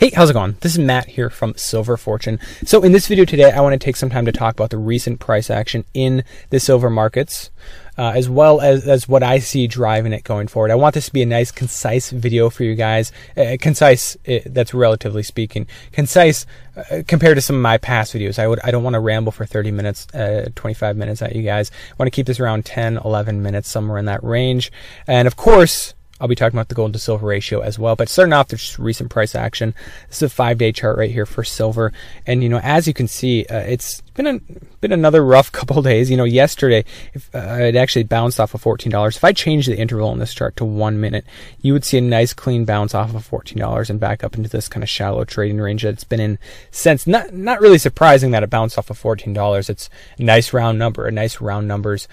Hey, how's it going? This is Matt here from Silver Fortune. So in this video today, I want to take some time to talk about the recent price action in the silver markets, uh, as well as, as what I see driving it going forward. I want this to be a nice, concise video for you guys. Uh, concise, uh, that's relatively speaking. Concise uh, compared to some of my past videos. I would, I don't want to ramble for 30 minutes, uh, 25 minutes at you guys. I want to keep this around 10, 11 minutes, somewhere in that range. And of course, I'll be talking about the gold to silver ratio as well. But starting off, there's recent price action. This is a five day chart right here for silver. And, you know, as you can see, uh, it's been a, been another rough couple days. You know, yesterday, if, uh, it actually bounced off of $14. If I change the interval on this chart to one minute, you would see a nice clean bounce off of $14 and back up into this kind of shallow trading range that it's been in since. Not, not really surprising that it bounced off of $14. It's a nice round number, a nice round numbers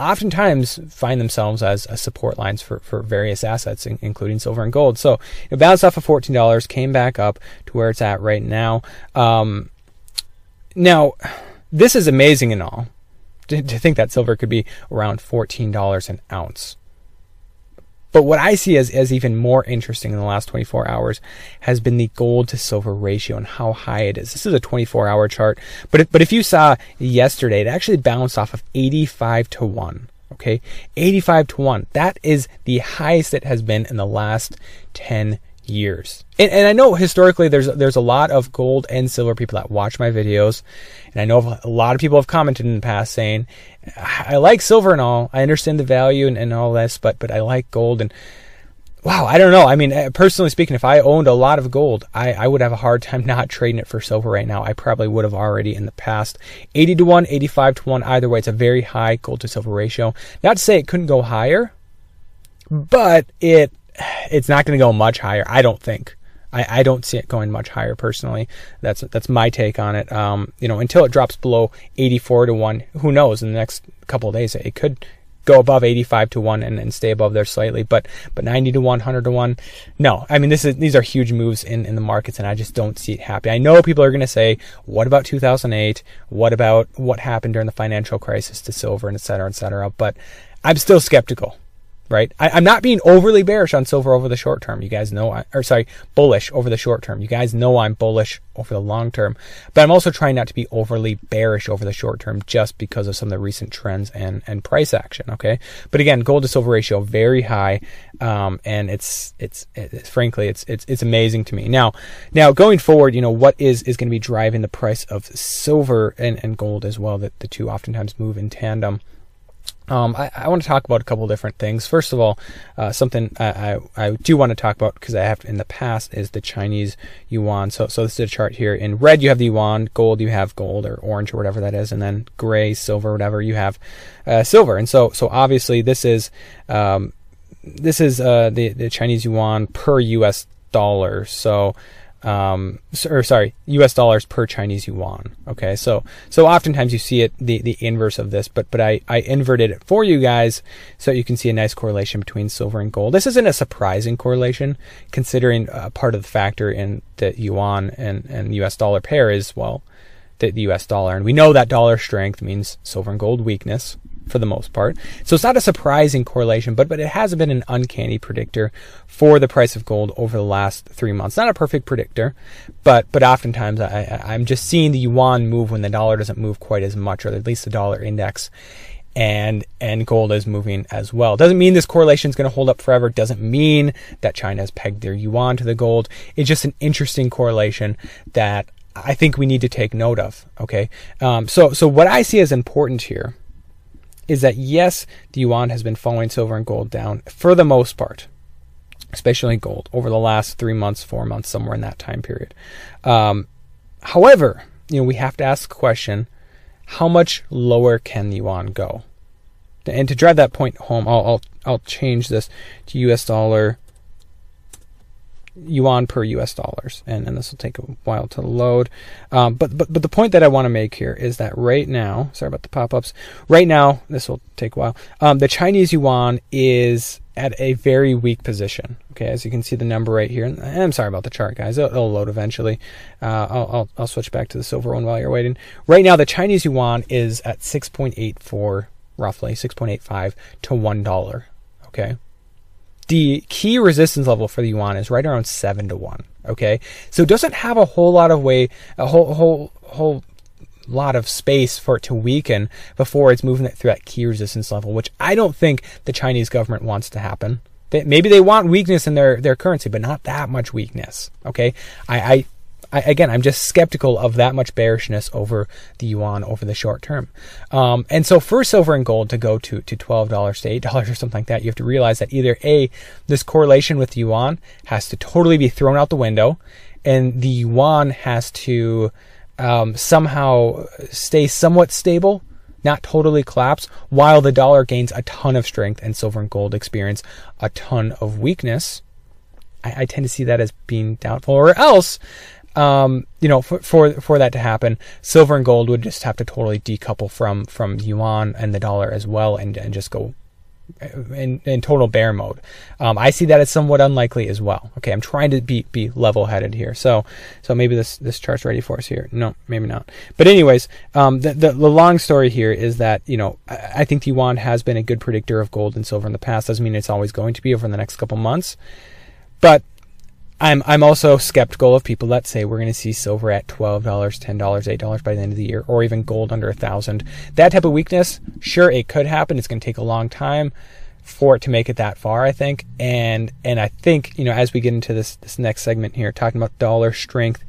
oftentimes find themselves as support lines for, for various assets, in, including silver and gold. So it bounced off of $14, came back up to where it's at right now. Um, now, this is amazing and all to, to think that silver could be around $14 an ounce. But what I see as, as even more interesting in the last 24 hours has been the gold to silver ratio and how high it is. This is a 24 hour chart, but if, but if you saw yesterday, it actually bounced off of 85 to 1. Okay, 85 to 1. That is the highest it has been in the last 10 years. And, and, I know historically there's there's a lot of gold and silver people that watch my videos, and I know a lot of people have commented in the past saying, "I like silver and all. I understand the value and, and all this, but but I like gold." And wow, I don't know. I mean, personally speaking, if I owned a lot of gold, I, I would have a hard time not trading it for silver right now. I probably would have already in the past. 80 to 1, 85 to 1, either way, it's a very high gold to silver ratio. Not to say it couldn't go higher, but it it's not going to go much higher. I don't think. I, I don't see it going much higher personally. That's that's my take on it. Um, you know, until it drops below 84 to one, who knows? In the next couple of days, it could go above 85 to 1 and, and stay above there slightly but but 90 to 100 to 1 no i mean this is these are huge moves in in the markets and i just don't see it happening i know people are going to say what about 2008 what about what happened during the financial crisis to silver and et cetera et cetera but i'm still skeptical right? I, am not being overly bearish on silver over the short term. You guys know, I, or sorry, bullish over the short term. You guys know I'm bullish over the long term, but I'm also trying not to be overly bearish over the short term just because of some of the recent trends and, and price action. Okay. But again, gold to silver ratio very high. Um, and it's, it's, it's, frankly, it's, it's, it's amazing to me. Now, now going forward, you know, what is, is going to be driving the price of silver and, and gold as well that the two oftentimes move in tandem. Um, I, I, want to talk about a couple different things. First of all, uh, something I, I, I, do want to talk about because I have in the past is the Chinese yuan. So, so this is a chart here. In red, you have the yuan. Gold, you have gold or orange or whatever that is, and then gray, silver, whatever you have uh, silver. And so, so obviously, this is um, this is uh, the the Chinese yuan per U.S. dollar. So um, or sorry, U.S. dollars per Chinese yuan. Okay, so so oftentimes you see it the the inverse of this, but but I I inverted it for you guys so you can see a nice correlation between silver and gold. This isn't a surprising correlation considering uh, part of the factor in the yuan and and U.S. dollar pair is well the, the U.S. dollar, and we know that dollar strength means silver and gold weakness for the most part. So it's not a surprising correlation, but, but it has been an uncanny predictor for the price of gold over the last three months. Not a perfect predictor, but, but oftentimes I, I'm just seeing the yuan move when the dollar doesn't move quite as much, or at least the dollar index and and gold is moving as well. Doesn't mean this correlation is going to hold up forever. Doesn't mean that China has pegged their yuan to the gold. It's just an interesting correlation that I think we need to take note of. Okay, um, so so what I see as important here is that yes, the yuan has been following silver and gold down for the most part, especially gold over the last three months, four months, somewhere in that time period. Um, however, you know we have to ask the question: How much lower can the yuan go? And to drive that point home, I'll I'll, I'll change this to U.S. dollar yuan per US dollars, and, and this will take a while to load. Um, but but but the point that I want to make here is that right now, sorry about the pop-ups. Right now, this will take a while. Um, the Chinese yuan is at a very weak position. Okay, as you can see the number right here. And I'm sorry about the chart, guys. It'll, it'll load eventually. Uh, I'll, I'll, I'll switch back to the silver one while you're waiting. Right now, the Chinese yuan is at 6.84, roughly 6.85 to one dollar. Okay, the key resistance level for the yuan is right around seven to one. Okay, so it doesn't have a whole lot of way, a whole whole whole lot of space for it to weaken before it's moving it through that key resistance level, which I don't think the Chinese government wants to happen. maybe they want weakness in their, their currency, but not that much weakness. Okay, I, I I, again, I'm just skeptical of that much bearishness over the yuan over the short term. Um, and so for silver and gold to go to, to $12 to $8 or something like that, you have to realize that either A, this correlation with the yuan has to totally be thrown out the window, and the yuan has to um, somehow stay somewhat stable not totally collapse, while the dollar gains a ton of strength and silver and gold experience a ton of weakness. I, I, tend to see that as being doubtful, or else um, you know, for, for for that to happen, silver and gold would just have to totally decouple from from yuan and the dollar as well, and and just go in, in total bear mode. Um, I see that as somewhat unlikely as well. Okay, I'm trying to be be level headed here. So so maybe this this chart's ready for us here. No, maybe not. But anyways, um, the, the, the long story here is that you know I, I think the yuan has been a good predictor of gold and silver in the past. Doesn't mean it's always going to be over the next couple months. But I'm I'm also skeptical of people that say we're going to see silver at twelve dollars, ten dollars, eight dollars by the end of the year, or even gold under a thousand. That type of weakness, sure, it could happen. It's going to take a long time for it to make it that far, I think. And and I think you know as we get into this this next segment here, talking about dollar strength,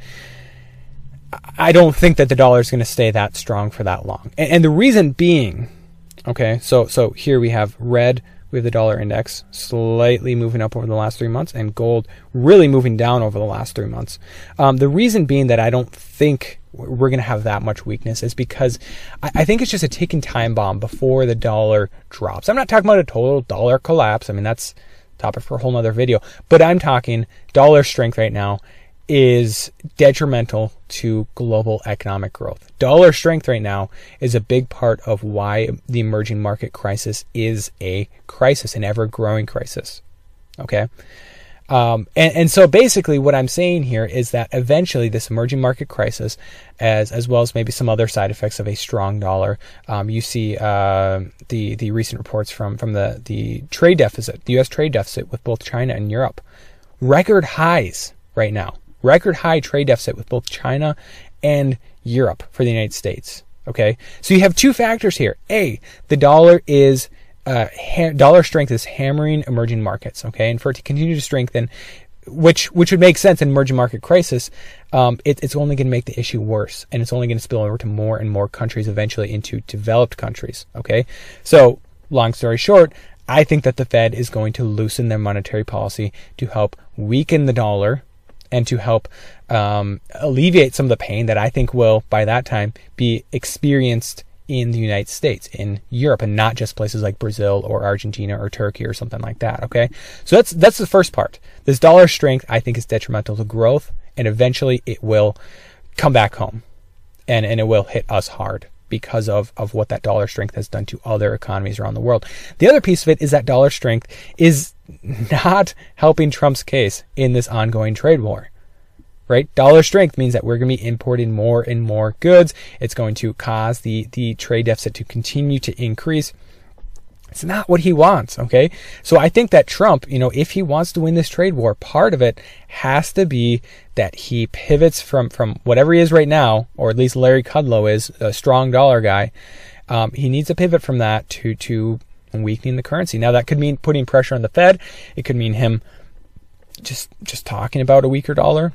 I don't think that the dollar is going to stay that strong for that long. And, and the reason being, okay, so so here we have red we have the dollar index slightly moving up over the last three months and gold really moving down over the last three months. Um, the reason being that I don't think we're going to have that much weakness is because I, I, think it's just a ticking time bomb before the dollar drops. I'm not talking about a total dollar collapse. I mean, that's topic for a whole nother video, but I'm talking dollar strength right now is detrimental to global economic growth. Dollar strength right now is a big part of why the emerging market crisis is a crisis, an ever growing crisis. Okay. Um, and, and, so basically what I'm saying here is that eventually this emerging market crisis, as as well as maybe some other side effects of a strong dollar, um, you see uh, the the recent reports from from the the trade deficit, the U.S. trade deficit with both China and Europe, record highs right now record high trade deficit with both China and Europe for the United States. Okay, so you have two factors here. A, the dollar is uh, ha- dollar strength is hammering emerging markets. Okay, and for it to continue to strengthen, which which would make sense in emerging market crisis, um, it, it's only going to make the issue worse, and it's only going to spill over to more and more countries eventually into developed countries. Okay, so long story short, I think that the Fed is going to loosen their monetary policy to help weaken the dollar and to help um, alleviate some of the pain that I think will, by that time, be experienced in the United States, in Europe, and not just places like Brazil or Argentina or Turkey or something like that. Okay, so that's that's the first part. This dollar strength, I think, is detrimental to growth, and eventually it will come back home, and and it will hit us hard because of, of what that dollar strength has done to other economies around the world. The other piece of it is that dollar strength is not helping Trump's case in this ongoing trade war. Right? Dollar strength means that we're going to be importing more and more goods. It's going to cause the, the trade deficit to continue to increase. It's not what he wants, okay? So I think that Trump, you know, if he wants to win this trade war, part of it has to be that he pivots from, from whatever he is right now, or at least Larry Kudlow is, a strong dollar guy. Um, he needs to pivot from that to, to weakening the currency. Now that could mean putting pressure on the Fed. It could mean him just, just talking about a weaker dollar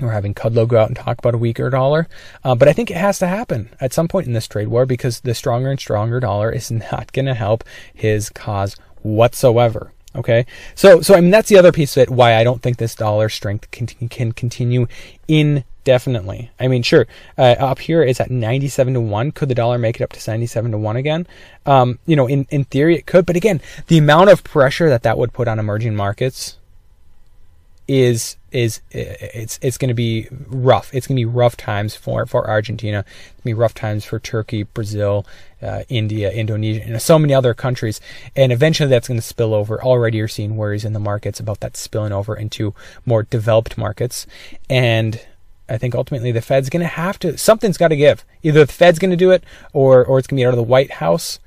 or having Kudlow go out and talk about a weaker dollar. Uh, but I think it has to happen at some point in this trade war because the stronger and stronger dollar is not going to help his cause whatsoever. Okay, so so I mean that's the other piece of it. Why I don't think this dollar strength can, can continue indefinitely. I mean, sure, uh, up here it's at 97 to one. Could the dollar make it up to 97 to one again? Um, you know, in in theory it could, but again, the amount of pressure that that would put on emerging markets is is it's it's going to be rough. It's going to be rough times for for Argentina. It's going to be rough times for Turkey, Brazil, uh, India, Indonesia, and so many other countries. And eventually, that's going to spill over. Already, you're seeing worries in the markets about that spilling over into more developed markets. And I think ultimately the Fed's going to have to something's got to give. Either the Fed's going to do it, or or it's going to be out of the White House.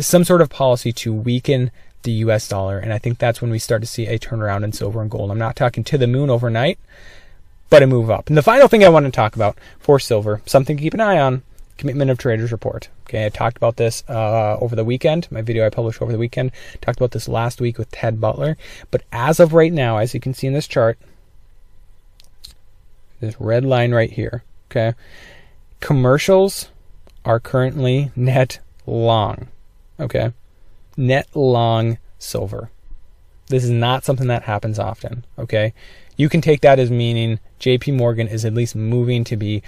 Some sort of policy to weaken the US dollar. And I think that's when we start to see a turnaround in silver and gold. I'm not talking to the moon overnight, but a move up. And the final thing I want to talk about for silver, something to keep an eye on, commitment of traders report. Okay, I talked about this uh, over the weekend. My video I published over the weekend talked about this last week with Ted Butler. But as of right now, as you can see in this chart, this red line right here. Okay, commercials are currently net long. Okay, net long silver. This is not something that happens often, okay? You can take that as meaning JP Morgan is at least moving to be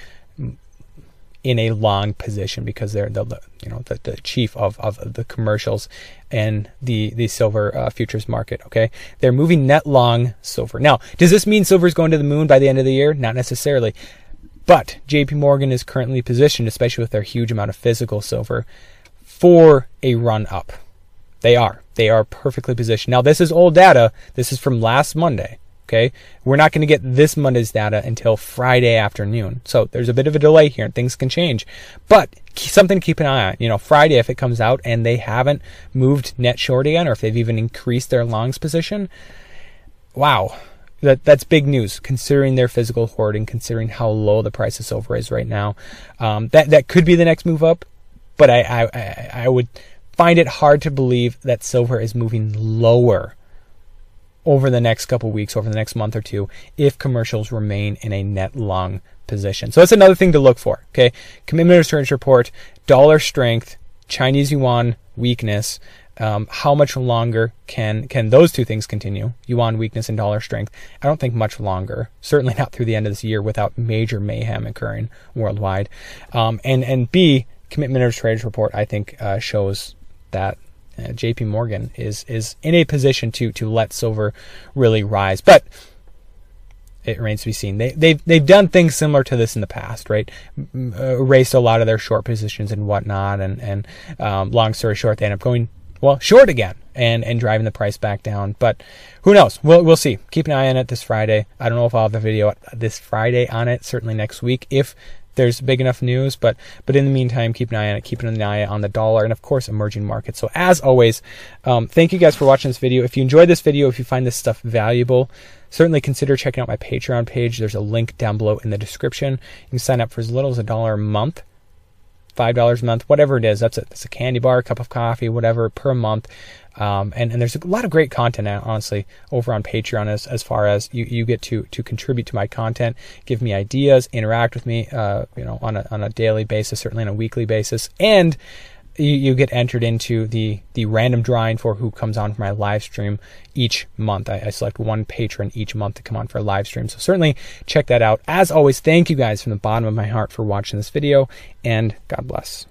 in a long position because they're the, you know the, the chief of, of the commercials and the the silver uh, futures market okay they're moving net long silver now does this mean silver is going to the moon by the end of the year not necessarily but JP Morgan is currently positioned especially with their huge amount of physical silver for a run up they are. They are perfectly positioned. Now, this is old data. This is from last Monday. Okay. We're not going to get this Monday's data until Friday afternoon. So there's a bit of a delay here and things can change. But something to keep an eye on. You know, Friday, if it comes out and they haven't moved net short again, or if they've even increased their longs position, wow. That, that's big news considering their physical hoarding, considering how low the price of silver is right now. Um, that, that could be the next move up, but I, I, I, I would, find it hard to believe that silver is moving lower over the next couple weeks, over the next month or two, if commercials remain in a net long position. So that's another thing to look for. Okay, commitment returns report, dollar strength, Chinese yuan weakness. Um, how much longer can can those two things continue? Yuan weakness and dollar strength. I don't think much longer. Certainly not through the end of this year without major mayhem occurring worldwide. Um, and and B, commitment of traders report. I think uh, shows that JP Morgan is is in a position to to let silver really rise. But it remains to be seen. They they've they've done things similar to this in the past, right? Uh, erased a lot of their short positions and whatnot, and and um, long story short, they end up going well short again and and driving the price back down. But who knows? We'll we'll see. Keep an eye on it this Friday. I don't know if I'll have a video this Friday on it. Certainly next week if there's big enough news. But but in the meantime, keep an eye on it. Keep an eye on the dollar and of course emerging markets. So as always, um, thank you guys for watching this video. If you enjoyed this video, if you find this stuff valuable, certainly consider checking out my Patreon page. There's a link down below in the description. You can sign up for as little as a dollar a month five dollars a month, whatever it is. That's a, that's a candy bar, a cup of coffee, whatever per month. Um, and, and there's a lot of great content honestly, over on Patreon as, as far as you, you get to, to contribute to my content, give me ideas, interact with me, uh, you know, on a, on a daily basis, certainly on a weekly basis. And you, you get entered into the, the random drawing for who comes on for my live stream each month. I, I select one patron each month to come on for a live stream. So certainly check that out. As always, thank you guys from the bottom of my heart for watching this video and God bless.